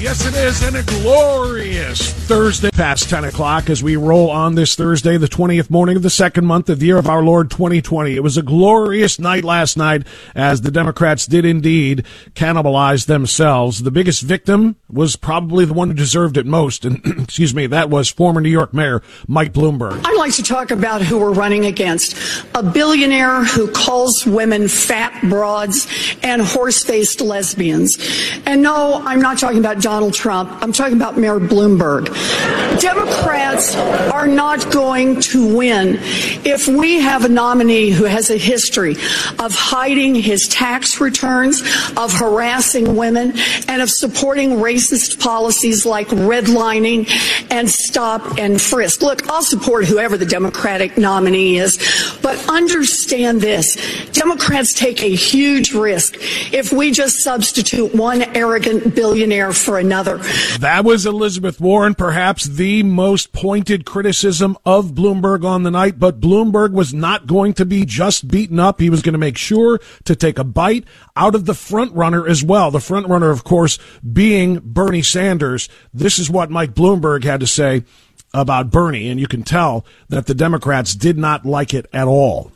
Yes, it is, and a glorious Thursday past 10 o'clock as we roll on this Thursday, the 20th morning of the second month of the year of our Lord 2020. It was a glorious night last night as the Democrats did indeed cannibalize themselves. The biggest victim was probably the one who deserved it most, and excuse me, that was former New York Mayor Mike Bloomberg. I'd like to talk about who we're running against. A billionaire who calls women fat broads and horse faced lesbians. And no, I'm not talking about Donald Trump. I'm talking about Mayor Bloomberg. Democrats are not going to win if we have a nominee who has a history of hiding his tax returns, of harassing women, and of supporting racist policies like redlining and stop and frisk. Look, I'll support whoever the Democratic nominee is, but understand this. Democrats take a huge risk if we just substitute one arrogant billionaire for another. That was Elizabeth Warren, perhaps the most pointed criticism of Bloomberg on the night, but Bloomberg was not going to be just beaten up. He was going to make sure to take a bite out of the front runner as well. The front runner, of course, being Bernie Sanders. This is what Mike Bloomberg had to say about Bernie, and you can tell that the Democrats did not like it at all.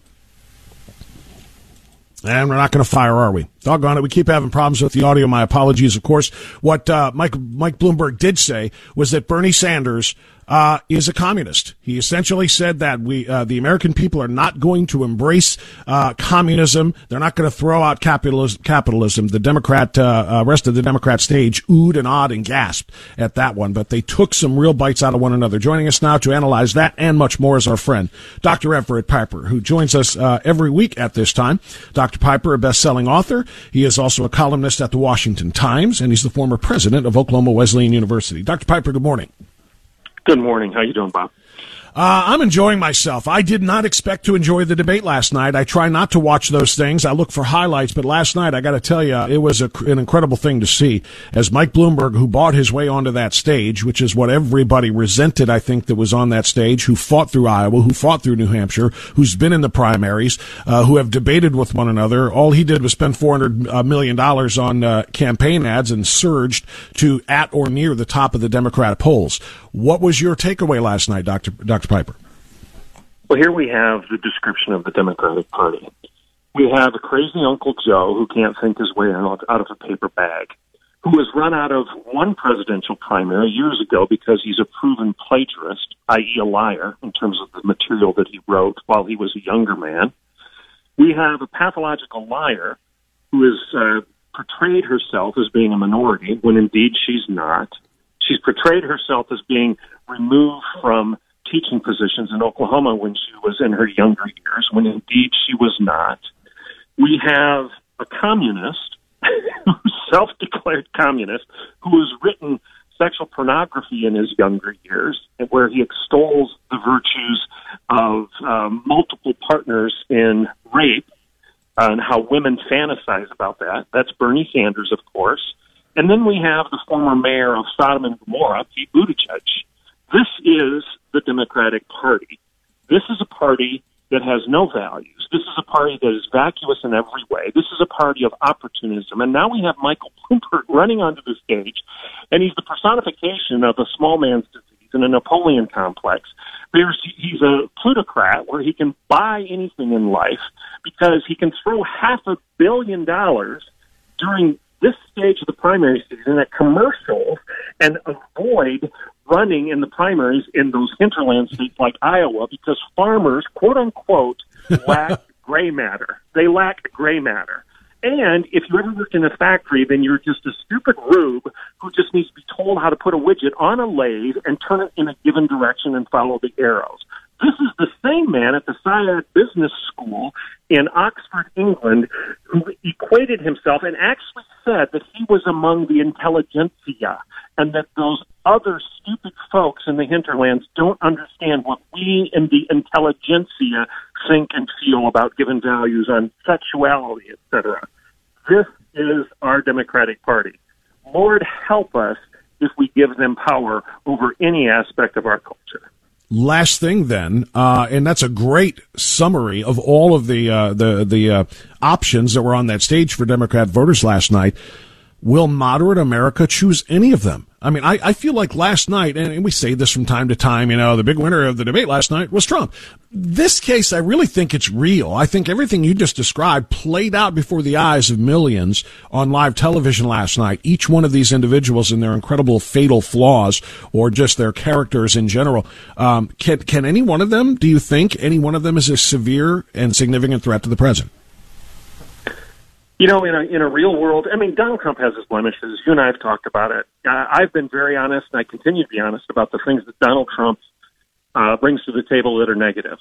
And we're not going to fire, are we? Doggone it. We keep having problems with the audio. My apologies, of course. What uh, Mike, Mike Bloomberg did say was that Bernie Sanders uh, is a communist. He essentially said that we, uh, the American people, are not going to embrace uh, communism. They're not going to throw out capitalism. capitalism. The Democrat, uh, uh, rest of the Democrat stage, oohed and awed and gasped at that one, but they took some real bites out of one another. Joining us now to analyze that and much more is our friend, Dr. Everett Piper, who joins us uh, every week at this time. Dr. Piper, a best-selling author. He is also a columnist at the Washington Times, and he's the former president of Oklahoma Wesleyan University. Dr. Piper, good morning. Good morning. How you doing, Bob? Uh, I'm enjoying myself. I did not expect to enjoy the debate last night. I try not to watch those things. I look for highlights, but last night I got to tell you, it was a, an incredible thing to see as Mike Bloomberg, who bought his way onto that stage, which is what everybody resented, I think, that was on that stage, who fought through Iowa, who fought through New Hampshire, who's been in the primaries, uh, who have debated with one another. All he did was spend four hundred uh, million dollars on uh, campaign ads and surged to at or near the top of the Democratic polls. What was your takeaway last night, Doctor Doctor Piper? Well, here we have the description of the Democratic Party. We have a crazy Uncle Joe who can't think his way out, of a paper bag, who was run out of one presidential primary years ago because he's a proven plagiarist, i.e., a liar in terms of the material that he wrote while he was a younger man. We have a pathological liar who has uh, portrayed herself as being a minority when indeed she's not. She's portrayed herself as being removed from teaching positions in Oklahoma when she was in her younger years, when indeed she was not. We have a communist, self declared communist, who has written sexual pornography in his younger years, where he extols the virtues of um, multiple partners in rape and how women fantasize about that. That's Bernie Sanders, of course. And then we have the former mayor of Sodom and Gomorrah, Pete Buttigieg. This is the Democratic Party. This is a party that has no values. This is a party that is vacuous in every way. This is a party of opportunism. And now we have Michael Bloomberg running onto the stage, and he's the personification of a small man's disease and a Napoleon complex. There's, he's a plutocrat where he can buy anything in life because he can throw half a billion dollars during this stage of the primary season at commercials and avoid running in the primaries in those hinterland states like Iowa because farmers, quote unquote, lack gray matter. They lack gray matter. And if you ever worked in a factory, then you're just a stupid rube who just needs to be told how to put a widget on a lathe and turn it in a given direction and follow the arrows. This is the same man at the Saïd Business School in Oxford, England, who equated himself and actually said that he was among the intelligentsia and that those other stupid folks in the hinterlands don't understand what we in the intelligentsia think and feel about given values on sexuality, etc. This is our Democratic Party. Lord help us if we give them power over any aspect of our culture. Last thing, then, uh, and that's a great summary of all of the uh, the the uh, options that were on that stage for Democrat voters last night. Will moderate America choose any of them? I mean, I, I feel like last night, and we say this from time to time, you know, the big winner of the debate last night was Trump. This case, I really think it's real. I think everything you just described played out before the eyes of millions on live television last night. Each one of these individuals and their incredible fatal flaws or just their characters in general. Um, can, can any one of them, do you think any one of them is a severe and significant threat to the president? You know, in a in a real world, I mean, Donald Trump has his blemishes. You and I have talked about it. Uh, I've been very honest, and I continue to be honest about the things that Donald Trump uh, brings to the table that are negative.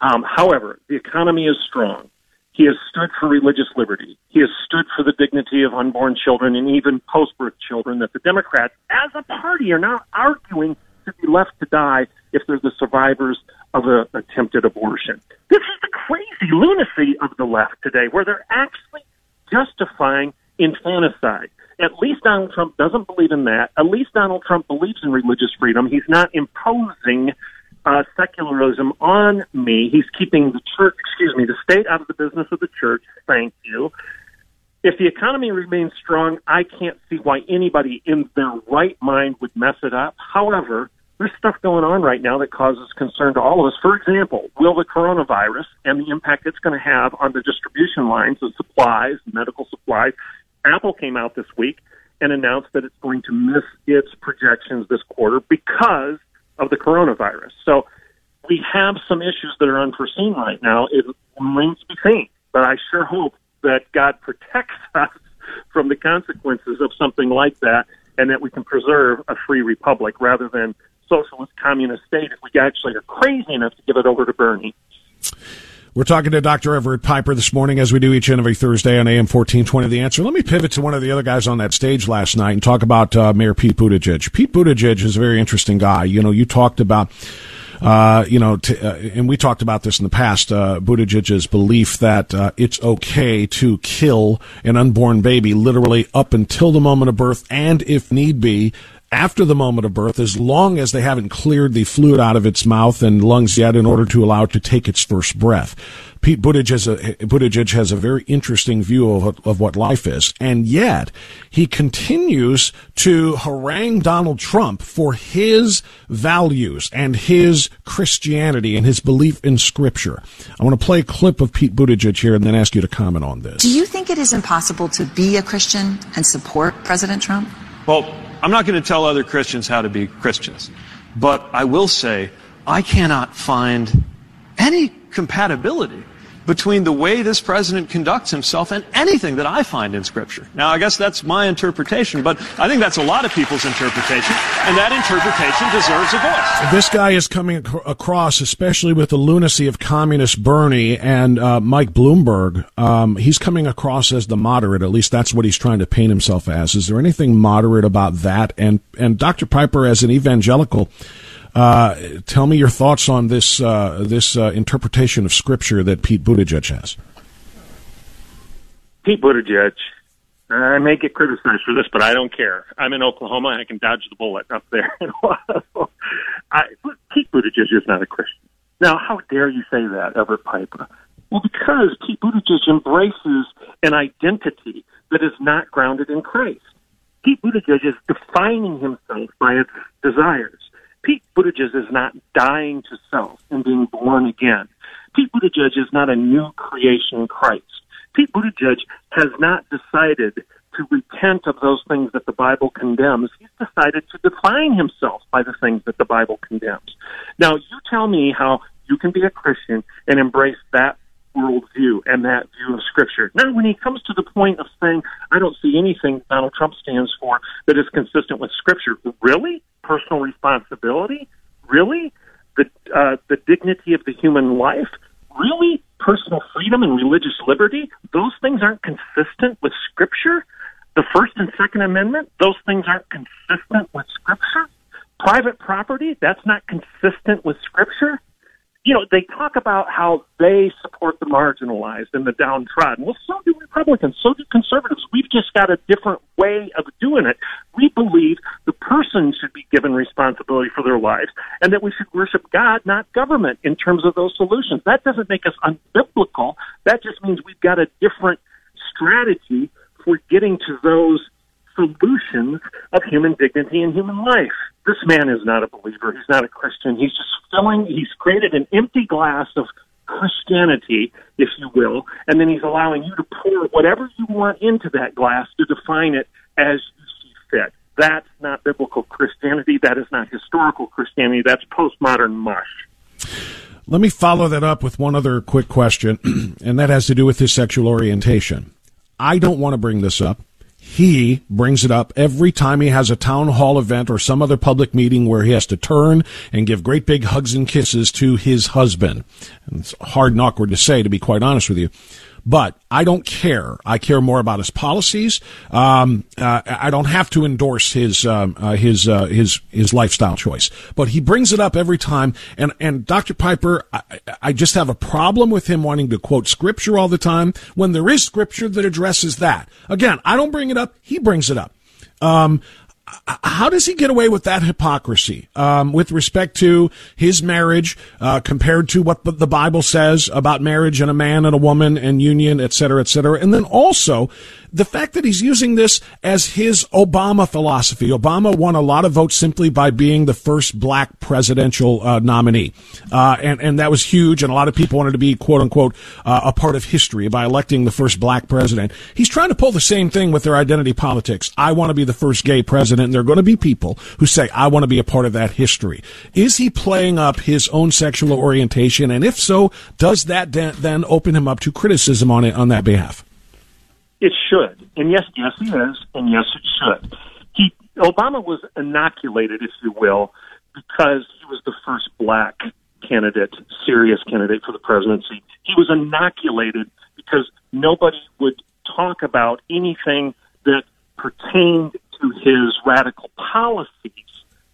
Um, however, the economy is strong. He has stood for religious liberty. He has stood for the dignity of unborn children and even post-birth children that the Democrats, as a party, are now arguing to be left to die if they're the survivors of an attempted abortion. This is the crazy lunacy of the left today, where they're actually justifying infanticide. At least Donald Trump doesn't believe in that. At least Donald Trump believes in religious freedom. He's not imposing uh, secularism on me. He's keeping the church, excuse me, the state out of the business of the church. Thank you. If the economy remains strong, I can't see why anybody in their right mind would mess it up. However, there's stuff going on right now that causes concern to all of us. For example, will the coronavirus and the impact it's going to have on the distribution lines of supplies, medical supplies. Apple came out this week and announced that it's going to miss its projections this quarter because of the coronavirus. So we have some issues that are unforeseen right now. It remains to be seen, but I sure hope that God protects us from the consequences of something like that and that we can preserve a free republic rather than socialist communist state if we actually are crazy enough to give it over to Bernie. We're talking to Dr. Everett Piper this morning, as we do each and every Thursday on AM 1420 The Answer. Let me pivot to one of the other guys on that stage last night and talk about uh, Mayor Pete Buttigieg. Pete Buttigieg is a very interesting guy. You know, you talked about uh, you know, t- uh, and we talked about this in the past, uh, Buttigieg's belief that uh, it's okay to kill an unborn baby literally up until the moment of birth and, if need be, after the moment of birth, as long as they haven't cleared the fluid out of its mouth and lungs yet in order to allow it to take its first breath. Pete Buttigieg has a, Buttigieg has a very interesting view of, of what life is. And yet, he continues to harangue Donald Trump for his values and his Christianity and his belief in Scripture. I want to play a clip of Pete Buttigieg here and then ask you to comment on this. Do you think it is impossible to be a Christian and support President Trump? Well, I'm not going to tell other Christians how to be Christians, but I will say I cannot find any compatibility between the way this president conducts himself and anything that I find in Scripture. Now, I guess that's my interpretation, but I think that's a lot of people's interpretation, and that interpretation deserves a voice. This guy is coming ac- across, especially with the lunacy of communist Bernie and uh, Mike Bloomberg. Um, he's coming across as the moderate. At least that's what he's trying to paint himself as. Is there anything moderate about that? And and Dr. Piper, as an evangelical. Uh, tell me your thoughts on this uh, this uh, interpretation of Scripture that Pete Buttigieg has. Pete Buttigieg, I may get criticized for this, but I don't care. I'm in Oklahoma. I can dodge the bullet up there. I, Pete Buttigieg is not a Christian. Now, how dare you say that, Everett Piper? Well, because Pete Buttigieg embraces an identity that is not grounded in Christ. Pete Buttigieg is defining himself by its desires. Pete Buttigieg is not dying to self and being born again. Pete Buttigieg is not a new creation Christ. Pete Buttigieg has not decided to repent of those things that the Bible condemns. He's decided to define himself by the things that the Bible condemns. Now, you tell me how you can be a Christian and embrace that worldview and that view of Scripture. Now, when he comes to the point of saying, I don't see anything Donald Trump stands for that is consistent with Scripture, really? Personal responsibility? Really? The, uh, the dignity of the human life? Really? Personal freedom and religious liberty? Those things aren't consistent with Scripture? The First and Second Amendment? Those things aren't consistent with Scripture? Private property? That's not consistent with Scripture? You know, they talk about how they support the marginalized and the downtrodden. Well, so do Republicans, so do conservatives. We've just got a different way of doing it. We believe the person should be given responsibility for their lives and that we should worship God, not government, in terms of those solutions. That doesn't make us unbiblical. That just means we've got a different strategy for getting to those solutions of human dignity and human life. This man is not a believer. He's not a Christian. He's just filling, he's created an empty glass of Christianity, if you will, and then he's allowing you to pour whatever you want into that glass to define it as you see fit. That's not biblical Christianity. That is not historical Christianity. That's postmodern mush. Let me follow that up with one other quick question, and that has to do with his sexual orientation. I don't want to bring this up he brings it up every time he has a town hall event or some other public meeting where he has to turn and give great big hugs and kisses to his husband. And it's hard and awkward to say, to be quite honest with you. But I don't care. I care more about his policies. Um, uh, I don't have to endorse his um, uh, his uh, his his lifestyle choice. But he brings it up every time. And and Dr. Piper, I, I just have a problem with him wanting to quote scripture all the time when there is scripture that addresses that. Again, I don't bring it up. He brings it up. Um, how does he get away with that hypocrisy um, with respect to his marriage uh, compared to what the Bible says about marriage and a man and a woman and union, et cetera, et cetera? And then also the fact that he's using this as his Obama philosophy. Obama won a lot of votes simply by being the first black presidential uh, nominee, uh, and and that was huge. And a lot of people wanted to be quote unquote uh, a part of history by electing the first black president. He's trying to pull the same thing with their identity politics. I want to be the first gay president. And there are going to be people who say I want to be a part of that history. Is he playing up his own sexual orientation? And if so, does that then open him up to criticism on it on that behalf? It should, and yes, yes, he is, and yes, it should. He Obama was inoculated, if you will, because he was the first black candidate, serious candidate for the presidency. He was inoculated because nobody would talk about anything that pertained to his radical policies,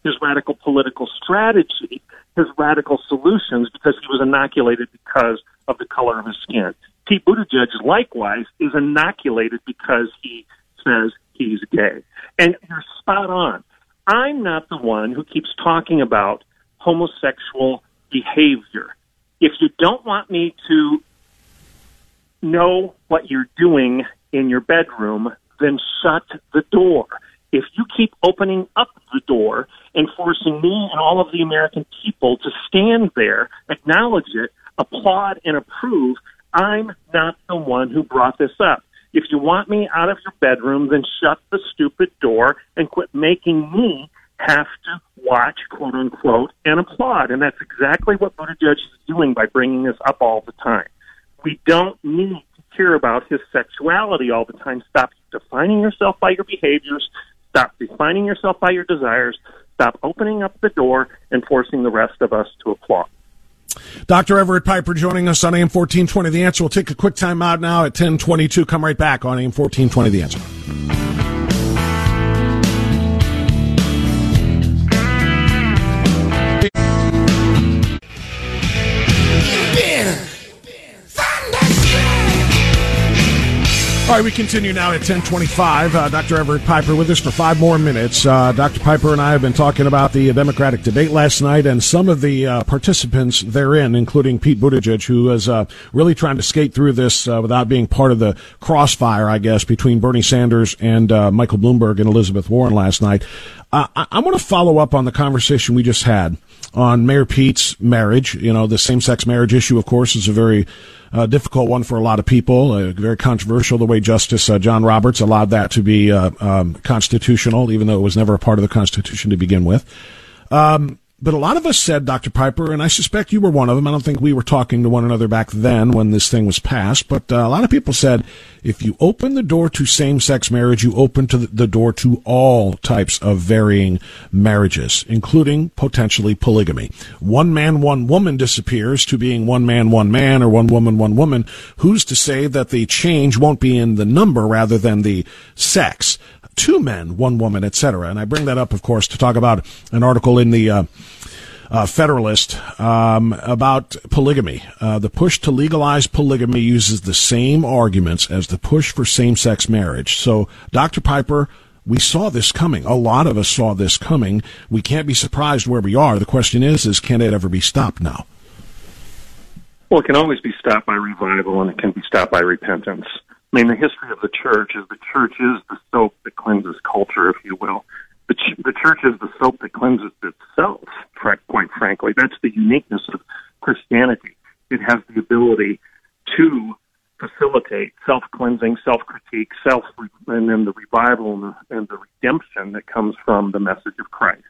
his radical political strategy, his radical solutions, because he was inoculated because of the color of his skin. Pete Buttigieg, likewise, is inoculated because he says he's gay. And you're spot on. I'm not the one who keeps talking about homosexual behavior. If you don't want me to know what you're doing in your bedroom, then shut the door. If you keep opening up the door and forcing me and all of the American people to stand there, acknowledge it, applaud and approve, I'm not the one who brought this up. If you want me out of your bedroom, then shut the stupid door and quit making me have to watch, quote unquote, and applaud. And that's exactly what Buttigieg is doing by bringing this up all the time. We don't need to hear about his sexuality all the time. Stop defining yourself by your behaviors. Stop defining yourself by your desires. Stop opening up the door and forcing the rest of us to applaud. Dr. Everett Piper joining us on AM 1420 The Answer. We'll take a quick time out now at 1022. Come right back on AM 1420 The Answer. All right, we continue now at 1025. Uh, Dr. Everett Piper with us for five more minutes. Uh, Dr. Piper and I have been talking about the Democratic debate last night and some of the uh, participants therein, including Pete Buttigieg, who is uh, really trying to skate through this uh, without being part of the crossfire, I guess, between Bernie Sanders and uh, Michael Bloomberg and Elizabeth Warren last night. I, I want to follow up on the conversation we just had on Mayor Pete's marriage. You know, the same sex marriage issue, of course, is a very uh, difficult one for a lot of people, uh, very controversial the way Justice uh, John Roberts allowed that to be uh, um, constitutional, even though it was never a part of the Constitution to begin with. Um, but a lot of us said, Dr. Piper, and I suspect you were one of them. I don't think we were talking to one another back then when this thing was passed, but uh, a lot of people said if you open the door to same sex marriage, you open to the door to all types of varying marriages, including potentially polygamy. One man, one woman disappears to being one man, one man, or one woman, one woman. Who's to say that the change won't be in the number rather than the sex? Two men, one woman, etc. And I bring that up, of course, to talk about an article in the uh, uh, Federalist um, about polygamy. Uh, the push to legalize polygamy uses the same arguments as the push for same-sex marriage. So, Dr. Piper. We saw this coming. A lot of us saw this coming. We can't be surprised where we are. The question is, is can it ever be stopped now? Well, it can always be stopped by revival and it can be stopped by repentance. I mean, the history of the church is the church is the soap that cleanses culture, if you will. The, ch- the church is the soap that cleanses itself, quite frankly. That's the uniqueness of Christianity. It has the ability to facilitate self-cleansing, self-critique, self, and then the revival and the, and the redemption that comes from the message of Christ.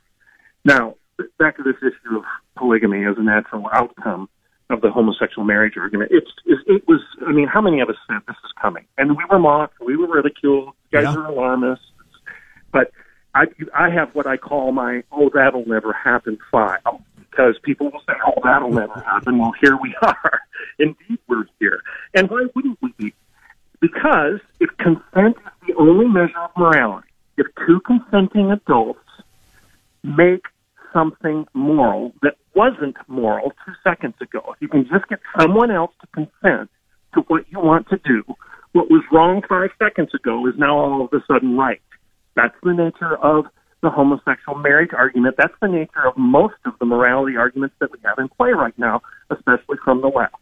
Now, back to this issue of polygamy as a natural outcome of the homosexual marriage argument. It's, it, was, I mean, how many of us said this is coming? And we were mocked, we were ridiculed, you guys yeah. are alarmists. But I, I have what I call my, oh, that'll never happen file. Because people will say, oh, that'll never happen. Well, here we are. Indeed, we're here. And why wouldn't we be? Because if consent is the only measure of morality, if two consenting adults make something moral that wasn't moral two seconds ago. If you can just get someone else to consent to what you want to do, what was wrong five seconds ago is now all of a sudden right. That's the nature of the homosexual marriage argument. That's the nature of most of the morality arguments that we have in play right now, especially from the left.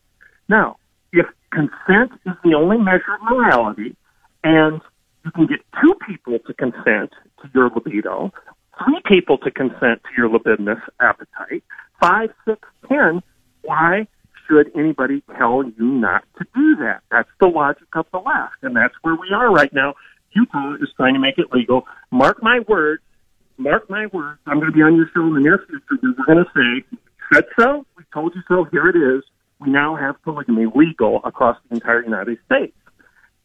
Now, if consent is the only measure of morality, and you can get two people to consent to your libido, three people to consent to your libidinous appetite, five, six, ten, why should anybody tell you not to do that? That's the logic of the left, and that's where we are right now. Utah is trying to make it legal. Mark my words. Mark my words. I'm going to be on your show in the near future. We're going to say, said so. We told you so. Here it is. We now have polygamy legal across the entire United States.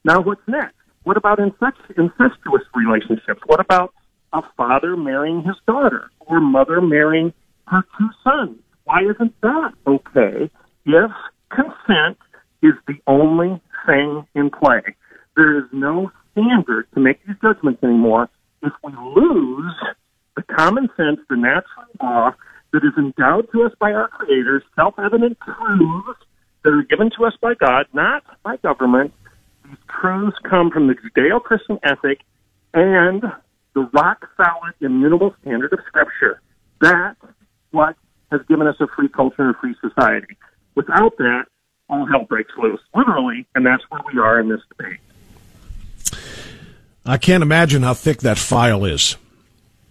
Now, what's next? What about incestuous relationships? What about a father marrying his daughter or mother marrying her two sons. Why isn't that okay if consent is the only thing in play? There is no standard to make these judgments anymore if we lose the common sense, the natural law that is endowed to us by our creators, self-evident truths that are given to us by God, not by government. These truths come from the Judeo-Christian ethic and the rock solid, immutable standard of Scripture. That's what has given us a free culture and a free society. Without that, all hell breaks loose, literally, and that's where we are in this debate. I can't imagine how thick that file is.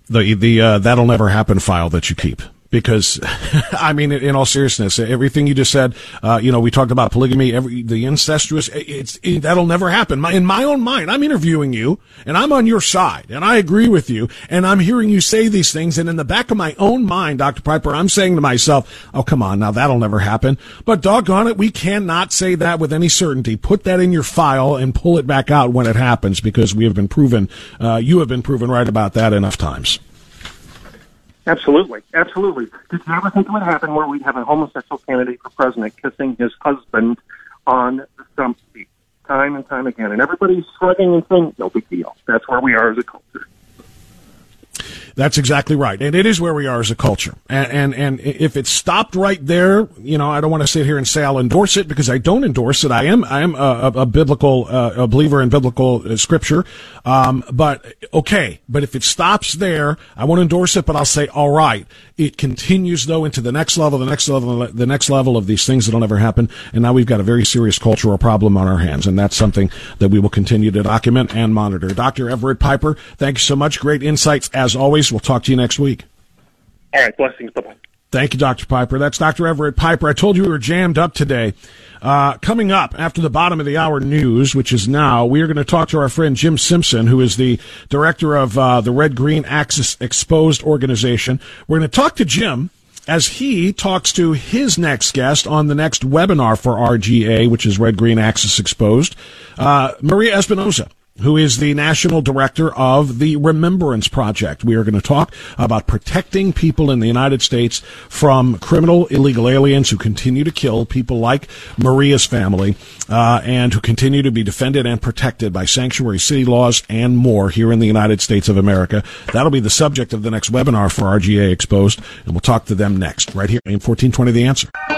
The the uh, that'll never happen file that you keep because I mean, in all seriousness, everything you just said, uh, you know, we talked about polygamy, every the incestuous. It's it, that'll never happen. My, in my own mind, I'm interviewing you, and I'm on your side, and I agree with you, and I'm hearing you say these things, and in the back of my own mind, Doctor Piper, I'm saying to myself, "Oh, come on, now that'll never happen." But doggone it, we cannot say that with any certainty. Put that in your file and pull it back out when it happens, because we have been proven, uh, you have been proven right about that enough times. Absolutely, absolutely. Did you ever think it would happen where we'd have a homosexual candidate for president kissing his husband on the stump seat, time and time again, and everybody's shrugging and saying, "No big deal." That's where we are as a culture. That's exactly right, and it is where we are as a culture. And and, and if it stopped right there, you know, I don't want to sit here and say I'll endorse it because I don't endorse it. I am I am a, a biblical uh, a believer in biblical uh, scripture. Um, but okay, but if it stops there, I won't endorse it. But I'll say all right. It continues though into the next level, the next level, the next level of these things that'll never happen. And now we've got a very serious cultural problem on our hands, and that's something that we will continue to document and monitor. Dr. Everett Piper, thank you so much. Great insights as always. We'll talk to you next week. All right. Blessings. Bye bye. Thank you, Dr. Piper. That's Dr. Everett Piper. I told you we were jammed up today. Uh, coming up after the bottom of the hour news, which is now, we are going to talk to our friend Jim Simpson, who is the director of uh, the Red Green Axis Exposed organization. We're going to talk to Jim as he talks to his next guest on the next webinar for RGA, which is Red Green Axis Exposed, uh, Maria Espinoza who is the national director of the Remembrance Project. We are going to talk about protecting people in the United States from criminal illegal aliens who continue to kill people like Maria's family uh, and who continue to be defended and protected by sanctuary city laws and more here in the United States of America. That'll be the subject of the next webinar for RGA Exposed, and we'll talk to them next, right here in 1420 The Answer.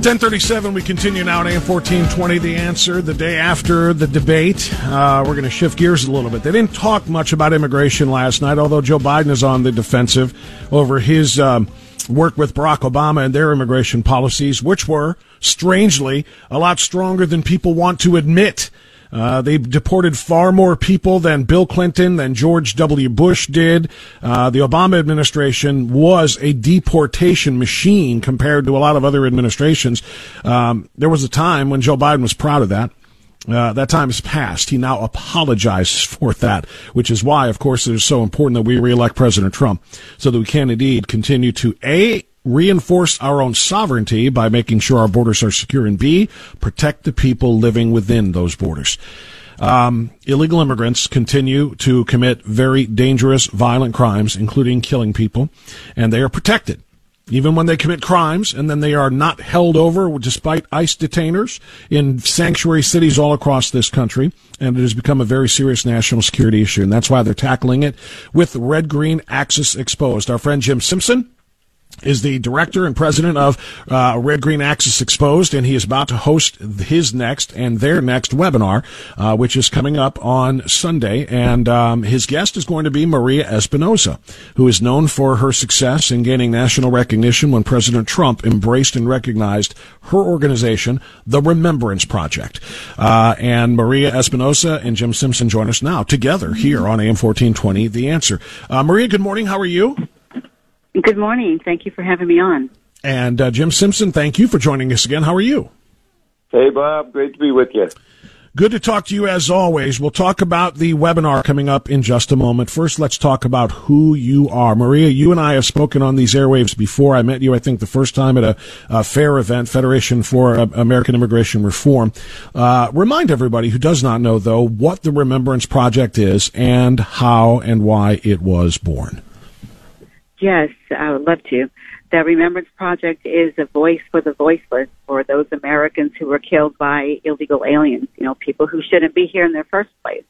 1037, we continue now at AM 1420. The answer, the day after the debate, uh, we're going to shift gears a little bit. They didn't talk much about immigration last night, although Joe Biden is on the defensive over his um, work with Barack Obama and their immigration policies, which were, strangely, a lot stronger than people want to admit. Uh, they deported far more people than Bill Clinton, than George W. Bush did. Uh, the Obama administration was a deportation machine compared to a lot of other administrations. Um, there was a time when Joe Biden was proud of that. Uh, that time has passed. He now apologizes for that, which is why, of course, it is so important that we reelect President Trump so that we can indeed continue to A, reinforce our own sovereignty by making sure our borders are secure, and B, protect the people living within those borders. Um, illegal immigrants continue to commit very dangerous, violent crimes, including killing people, and they are protected. Even when they commit crimes and then they are not held over despite ICE detainers in sanctuary cities all across this country. And it has become a very serious national security issue. And that's why they're tackling it with Red Green Axis Exposed. Our friend Jim Simpson is the director and president of uh, Red Green Axis Exposed, and he is about to host his next and their next webinar, uh, which is coming up on Sunday. And um, his guest is going to be Maria Espinoza, who is known for her success in gaining national recognition when President Trump embraced and recognized her organization, the Remembrance Project. Uh, and Maria Espinoza and Jim Simpson join us now together here on AM 1420, The Answer. Uh, Maria, good morning. How are you? Good morning. Thank you for having me on. And uh, Jim Simpson, thank you for joining us again. How are you? Hey, Bob. Great to be with you. Good to talk to you as always. We'll talk about the webinar coming up in just a moment. First, let's talk about who you are. Maria, you and I have spoken on these airwaves before. I met you, I think, the first time at a, a FAIR event, Federation for American Immigration Reform. Uh, remind everybody who does not know, though, what the Remembrance Project is and how and why it was born. Yes, I would love to. The Remembrance Project is a voice for the voiceless, for those Americans who were killed by illegal aliens, you know, people who shouldn't be here in their first place.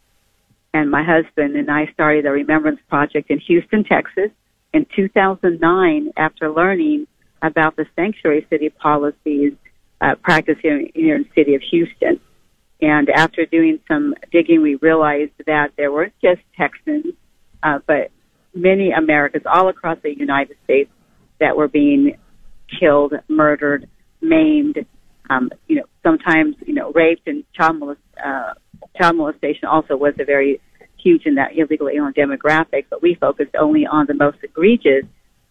And my husband and I started the Remembrance Project in Houston, Texas in 2009 after learning about the sanctuary city policies uh, practiced here, here in the city of Houston. And after doing some digging, we realized that there weren't just Texans, uh, but many Americans all across the United States that were being killed, murdered, maimed, um, you know, sometimes, you know, raped and child, molest, uh, child molestation also was a very huge in that illegal alien demographic, but we focused only on the most egregious,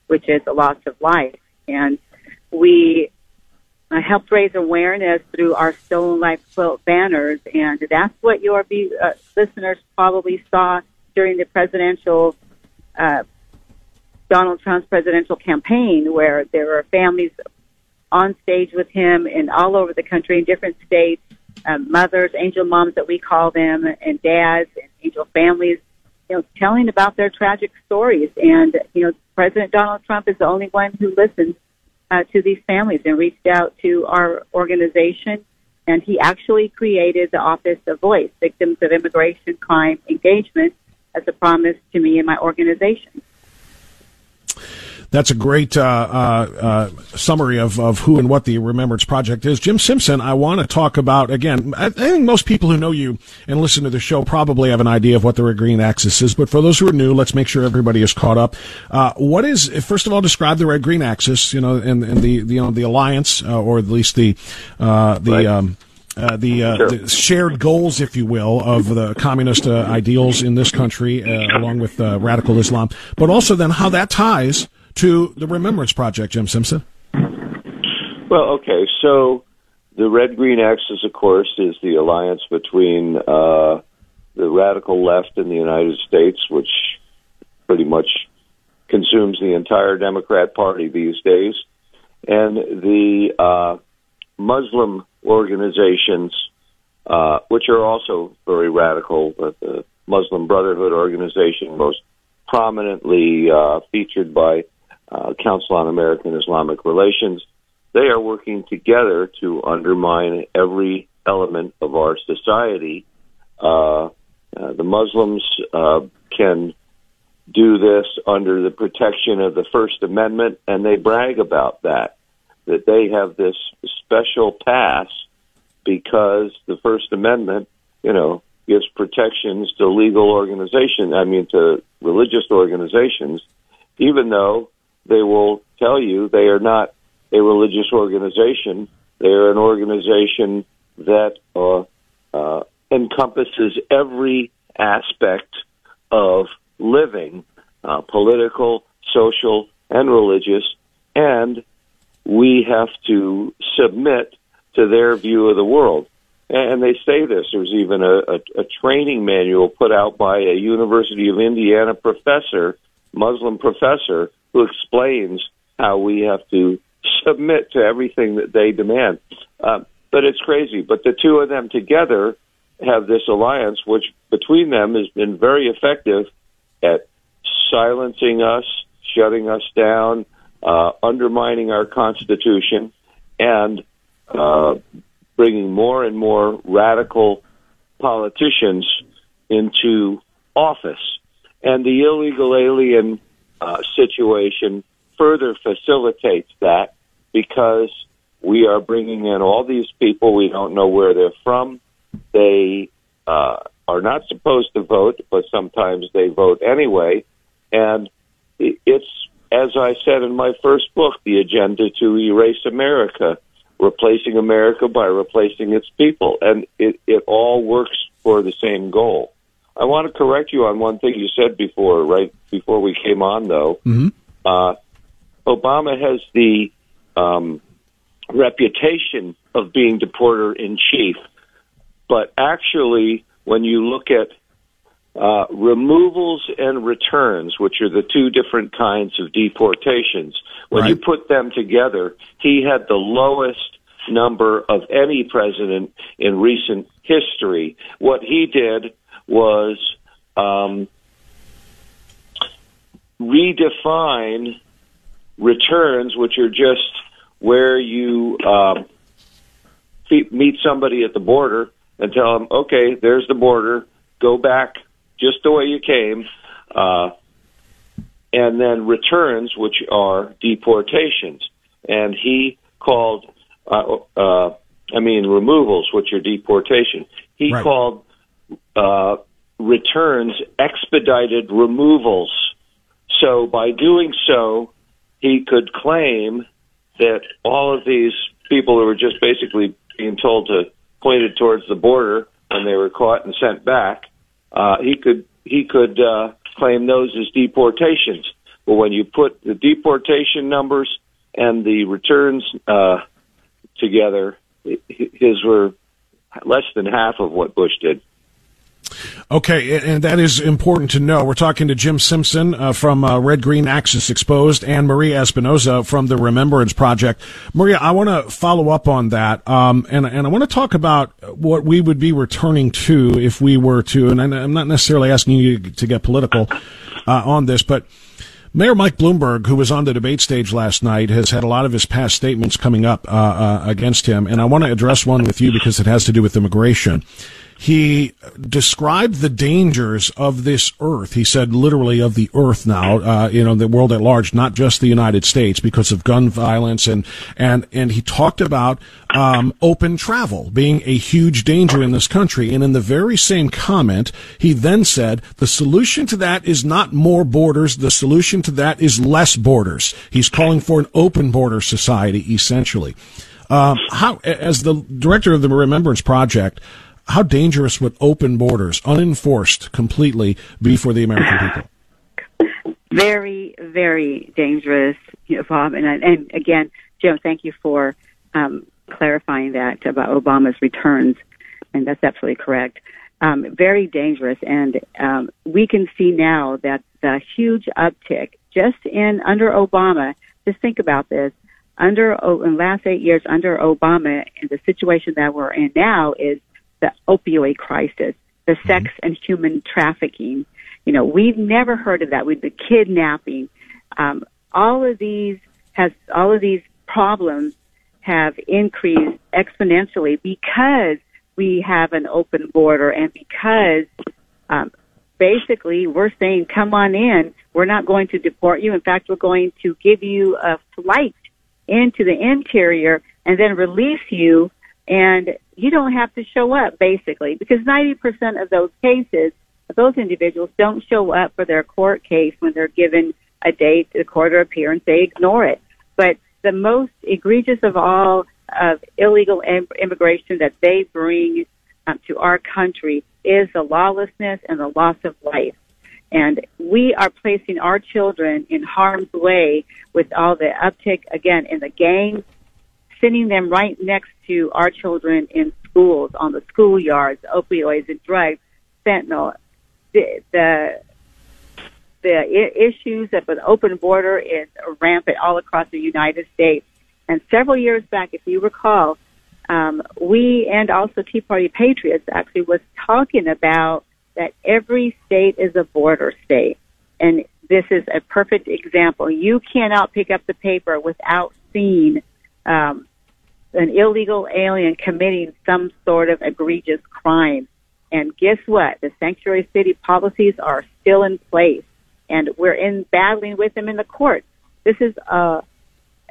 which is the loss of life. And we uh, helped raise awareness through our Stolen Life quilt banners, and that's what your uh, listeners probably saw during the presidential uh, Donald Trump's presidential campaign, where there were families on stage with him in all over the country in different states, um, mothers, angel moms that we call them, and dads and angel families, you know, telling about their tragic stories. And you know, President Donald Trump is the only one who listens uh, to these families and reached out to our organization. And he actually created the Office of VOICE, Victims of Immigration Crime Engagement, as a promise to me and my organization. That's a great uh, uh, uh, summary of, of who and what the Remembrance Project is. Jim Simpson, I want to talk about, again, I, I think most people who know you and listen to the show probably have an idea of what the Red Green Axis is, but for those who are new, let's make sure everybody is caught up. Uh, what is, first of all, describe the Red Green Axis, you know, and, and the, the, you know, the alliance, uh, or at least the, uh, the, right. um, uh, the, uh, sure. the, shared goals, if you will, of the communist uh, ideals in this country, along with radical Islam, but also then how that ties to the Remembrance Project, Jim Simpson? Well, okay. So the Red Green Axis, of course, is the alliance between uh, the radical left in the United States, which pretty much consumes the entire Democrat Party these days, and the uh, Muslim organizations, uh, which are also very radical. The Muslim Brotherhood organization, most prominently uh, featured by uh, Council on American Islamic Relations, they are working together to undermine every element of our society. Uh, uh, the Muslims uh, can do this under the protection of the First Amendment, and they brag about that, that they have this special pass because the First Amendment, you know, gives protections to legal organizations, I mean, to religious organizations, even though they will tell you they are not a religious organization. They are an organization that uh, uh, encompasses every aspect of living, uh, political, social, and religious, and we have to submit to their view of the world. And they say this. There's even a, a, a training manual put out by a University of Indiana professor, Muslim professor, who explains how we have to submit to everything that they demand. Uh, but it's crazy. But the two of them together have this alliance, which between them has been very effective at silencing us, shutting us down, uh, undermining our Constitution, and uh, bringing more and more radical politicians into office. And the illegal alien uh, situation further facilitates that because we are bringing in all these people. We don't know where they're from. They uh, are not supposed to vote, but sometimes they vote anyway. And it's, as I said in my first book, the agenda to erase America, replacing America by replacing its people. And it, it all works for the same goal. I want to correct you on one thing you said before, right before we came on, though. Mm-hmm. Uh, Obama has the um, reputation of being deporter in chief, but actually, when you look at uh, removals and returns, which are the two different kinds of deportations, when right. you put them together, he had the lowest number of any president in recent history. What he did was um, redefine returns, which are just where you uh, meet somebody at the border and tell them, okay, there's the border, go back just the way you came, uh, and then returns, which are deportations. And he called, uh, uh, I mean, removals, which are deportation. He right. called uh, returns expedited removals. So by doing so, he could claim that all of these people who were just basically being told to pointed towards the border when they were caught and sent back, uh, he could he could uh, claim those as deportations. But when you put the deportation numbers and the returns uh, together, his were less than half of what Bush did. Okay, and that is important to know. We're talking to Jim Simpson uh, from uh, Red Green Axis Exposed and Maria Espinoza from the Remembrance Project. Maria, I want to follow up on that, um, and and I want to talk about what we would be returning to if we were to. And I'm not necessarily asking you to get political uh, on this, but. Mayor Mike Bloomberg, who was on the debate stage last night, has had a lot of his past statements coming up uh, uh, against him, and I want to address one with you because it has to do with immigration he described the dangers of this earth. He said literally of the earth now, uh, you know, the world at large, not just the United States because of gun violence. And, and, and he talked about, um, open travel being a huge danger in this country. And in the very same comment, he then said the solution to that is not more borders. The solution to that is less borders. He's calling for an open border society, essentially. Um, how, as the director of the Remembrance Project, how dangerous would open borders, unenforced completely, be for the American people? Very, very dangerous, Bob. And, and again, Jim, thank you for um, clarifying that about Obama's returns, and that's absolutely correct. Um, very dangerous, and um, we can see now that the huge uptick just in under Obama. Just think about this: under in the last eight years under Obama, and the situation that we're in now is the opioid crisis, the mm-hmm. sex and human trafficking. You know, we've never heard of that with the kidnapping. Um, all of these has all of these problems have increased exponentially because we have an open border and because um, basically we're saying, come on in. We're not going to deport you. In fact, we're going to give you a flight into the interior and then release you and you don't have to show up basically because 90% of those cases, those individuals don't show up for their court case when they're given a date the court or appearance. They ignore it. But the most egregious of all of illegal Im- immigration that they bring um, to our country is the lawlessness and the loss of life. And we are placing our children in harm's way with all the uptick again in the gangs sending them right next to our children in schools, on the schoolyards, opioids and drugs, fentanyl. The, the the issues of an open border is rampant all across the United States. And several years back, if you recall, um, we and also Tea Party Patriots actually was talking about that every state is a border state. And this is a perfect example. You cannot pick up the paper without seeing um, an illegal alien committing some sort of egregious crime. And guess what? The sanctuary city policies are still in place, and we're in battling with them in the courts. This is a uh,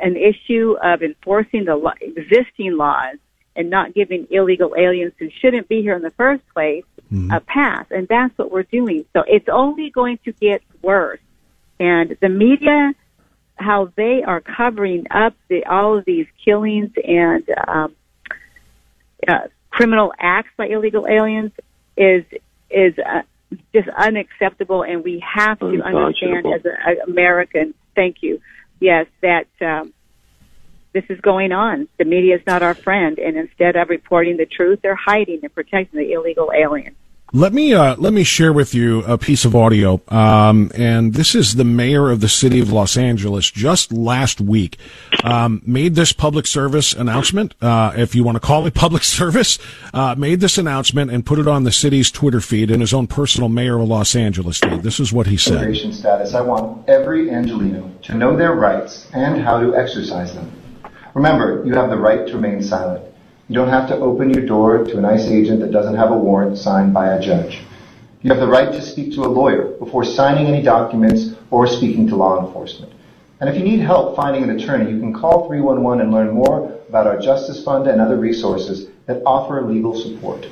an issue of enforcing the lo- existing laws and not giving illegal aliens who shouldn't be here in the first place mm-hmm. a pass. And that's what we're doing. So it's only going to get worse. And the media how they are covering up the, all of these killings and um, uh, criminal acts by illegal aliens is is uh, just unacceptable, and we have to understand as an American. Thank you. Yes, that um, this is going on. The media is not our friend, and instead of reporting the truth, they're hiding and protecting the illegal aliens. Let me uh, let me share with you a piece of audio, um, and this is the mayor of the city of Los Angeles just last week um, made this public service announcement, uh, if you want to call it public service, uh, made this announcement and put it on the city's Twitter feed in his own personal mayor of Los Angeles feed. This is what he said: status. I want every Angelino to know their rights and how to exercise them. Remember, you have the right to remain silent. You don't have to open your door to an ICE agent that doesn't have a warrant signed by a judge. You have the right to speak to a lawyer before signing any documents or speaking to law enforcement. And if you need help finding an attorney, you can call 311 and learn more about our Justice Fund and other resources that offer legal support.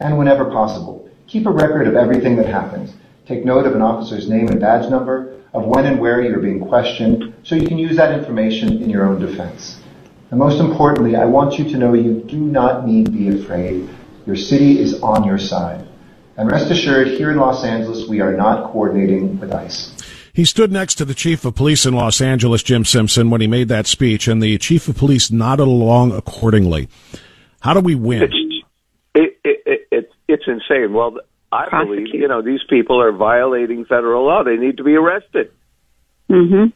And whenever possible, keep a record of everything that happens. Take note of an officer's name and badge number, of when and where you're being questioned, so you can use that information in your own defense. And most importantly, I want you to know you do not need to be afraid. Your city is on your side. And rest assured, here in Los Angeles, we are not coordinating with ICE. He stood next to the chief of police in Los Angeles, Jim Simpson, when he made that speech, and the chief of police nodded along accordingly. How do we win? It's, it, it, it, it's insane. Well, I believe, you know, these people are violating federal law. They need to be arrested. Mm-hmm.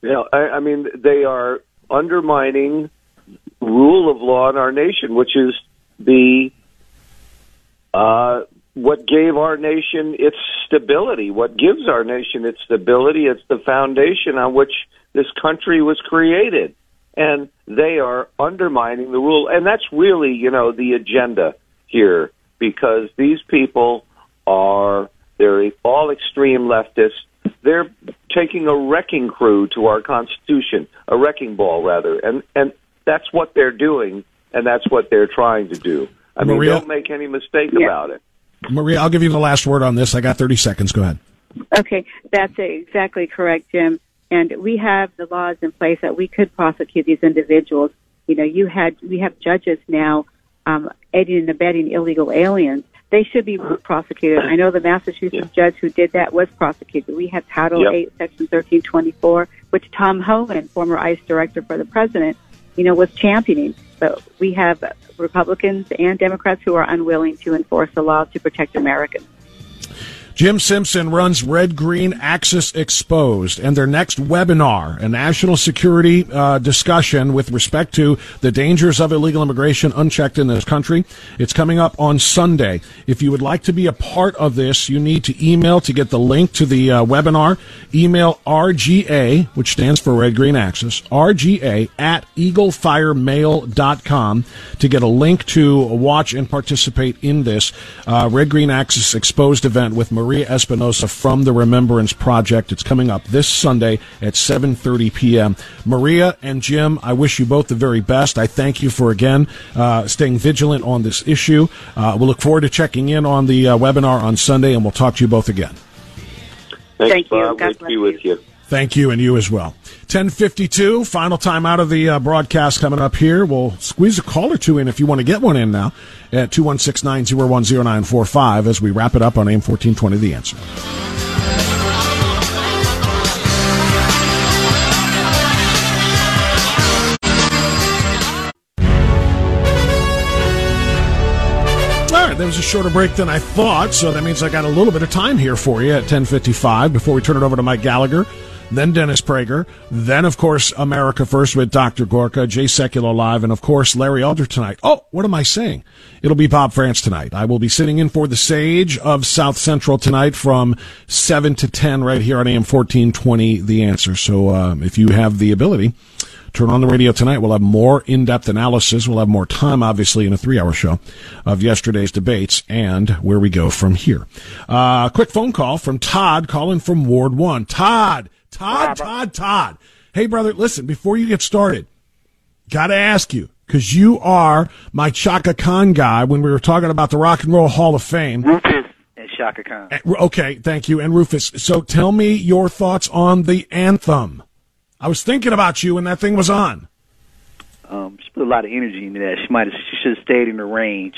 You know, I, I mean, they are undermining rule of law in our nation, which is the uh, what gave our nation its stability. What gives our nation its stability? It's the foundation on which this country was created, and they are undermining the rule. And that's really, you know, the agenda here because these people are they're all extreme leftists. They're taking a wrecking crew to our Constitution, a wrecking ball rather, and and that's what they're doing, and that's what they're trying to do. I mean, Maria? don't make any mistake about it. Maria, I'll give you the last word on this. I got 30 seconds. Go ahead. Okay, that's exactly correct, Jim. And we have the laws in place that we could prosecute these individuals. You know, you had we have judges now um, aiding and abetting illegal aliens. They should be prosecuted. I know the Massachusetts judge who did that was prosecuted. We have Title Yep. 8, Section 1324, which Tom Homan, former ICE director for the president, you know, was championing. But we have Republicans and Democrats who are unwilling to enforce the law to protect Americans. Jim Simpson runs Red Green Axis Exposed, and their next webinar, a national security uh, discussion with respect to the dangers of illegal immigration unchecked in this country. It's coming up on Sunday. If you would like to be a part of this, you need to email to get the link to the uh, webinar. Email RGA, which stands for Red Green Axis, RGA at eaglefiremail.com to get a link to watch and participate in this uh, Red Green Axis Exposed event with Maria Espinoza from the Remembrance Project. It's coming up this Sunday at 7:30 p.m. Maria and Jim, I wish you both the very best. I thank you for again uh, staying vigilant on this issue. Uh, we'll look forward to checking in on the uh, webinar on Sunday, and we'll talk to you both again. Thanks, Thank you. Bob. God bless be with you. Thank you, and you as well. 1052, final time out of the uh, broadcast coming up here. We'll squeeze a call or two in if you want to get one in now at 216-901-0945 as we wrap it up on AM 1420, The Answer. All right, that was a shorter break than I thought, so that means I got a little bit of time here for you at 10:55 before we turn it over to Mike Gallagher, then Dennis Prager, then of course America First with Dr. Gorka, Jay Sekulow Live, and of course Larry Elder tonight. Oh, what am I saying? It'll be Bob Frantz tonight. I will be sitting in for the Sage of South Central tonight from 7 to 10 right here on AM 1420 The Answer. So uh, if you have the ability, Turn on the radio tonight. We'll have more in-depth analysis. We'll have more time, obviously, in a three-hour show of yesterday's debates and where we go from here. Uh, quick phone call from Todd calling from Ward 1. Todd, Todd, Todd, Todd. Hey, brother, listen, before you get started, gotta ask you, cause you are my Chaka Khan guy when we were talking about the Rock and Roll Hall of Fame. Rufus and Chaka Khan. Okay, thank you. And Rufus, so tell me your thoughts on the anthem. I was thinking about you when that thing was on. Um, she put a lot of energy into that. She might have, she should have stayed in the range,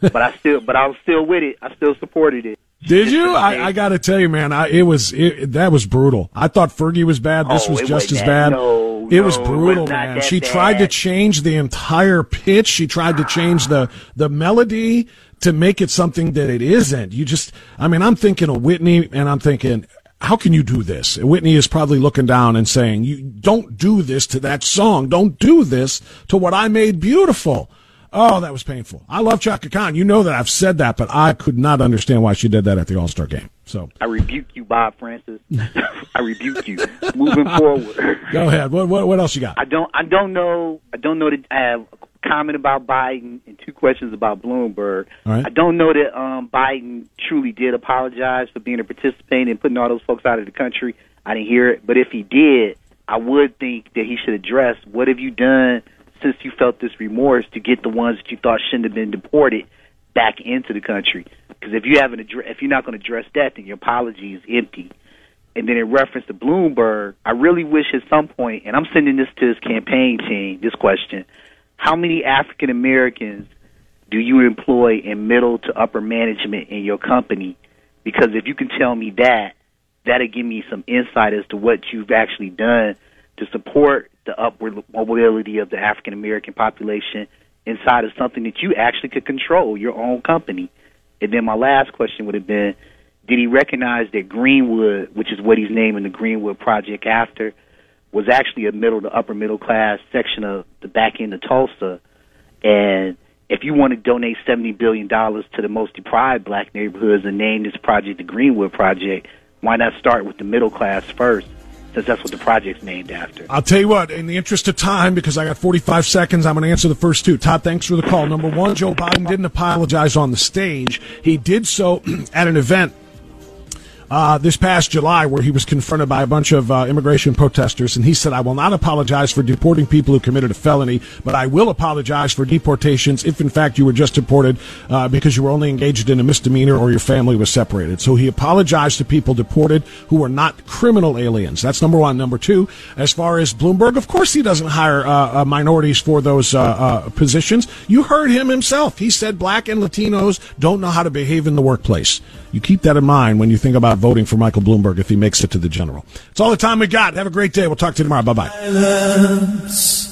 but I still, but I was still with it. I still supported it. Did you? I, I got to tell you, man, I, it was it, that was brutal. I thought Fergie was bad. This Oh, was just wasn't as bad. No, it was no, it brutal, was man. She tried to change the entire pitch. She tried to change the the melody to make it something that it isn't. You just, I mean, I'm thinking of Whitney, and I'm thinking. How can you do this? Whitney is probably looking down and saying, "You don't do this to that song. Don't do this to what I made beautiful." Oh, that was painful. I love Chaka Khan. You know that I've said that, but I could not understand why she did that at the All Star game. So I rebuke you, Bob Francis. I rebuke you. Moving forward. go ahead. What what, what else you got? I don't. I don't know. I don't know that I have a comment about Biden and two questions about Bloomberg. Right. I don't know that um, Biden truly did apologize for being a participant and putting all those folks out of the country. I didn't hear it, but if he did, I would think that he should address what have you done since you felt this remorse to get the ones that you thought shouldn't have been deported back into the country. Because if you haven't addre- if you're not going to address that, then your apology is empty. And then in reference to Bloomberg, I really wish at some point, and I'm sending this to his campaign team, this question, how many African Americans do you employ in middle to upper management in your company? Because if you can tell me that, that'll give me some insight as to what you've actually done to support the upward mobility of the African American population inside of something that you actually could control, your own company. And then my last question would have been, did he recognize that Greenwood, which is what he's naming the Greenwood Project after, was actually a middle to upper middle class section of the back end of Tulsa? And if you want to donate $70 billion to the most deprived black neighborhoods and name this project the Greenwood Project, why not start with the middle class first? Since that's what the project's named after. I'll tell you what, in the interest of time, because I got 45 seconds, I'm going to answer the first two. Todd, thanks for the call. Number one, Joe Biden didn't apologize on the stage. He did so at an event uh, this past July where he was confronted by a bunch of uh, immigration protesters, and he said, I will not apologize for deporting people who committed a felony, but I will apologize for deportations if, in fact, you were just deported uh, because you were only engaged in a misdemeanor or your family was separated. So he apologized to people deported who were not criminal aliens. That's number one. Number two, as far as Bloomberg, of course he doesn't hire uh, uh, minorities for those uh, positions. You heard him himself. He said black and Latinos don't know how to behave in the workplace. You keep that in mind when you think about voting for Michael Bloomberg if he makes it to the general. It's all the time we got. Have a great day. We'll talk to you tomorrow. Bye bye.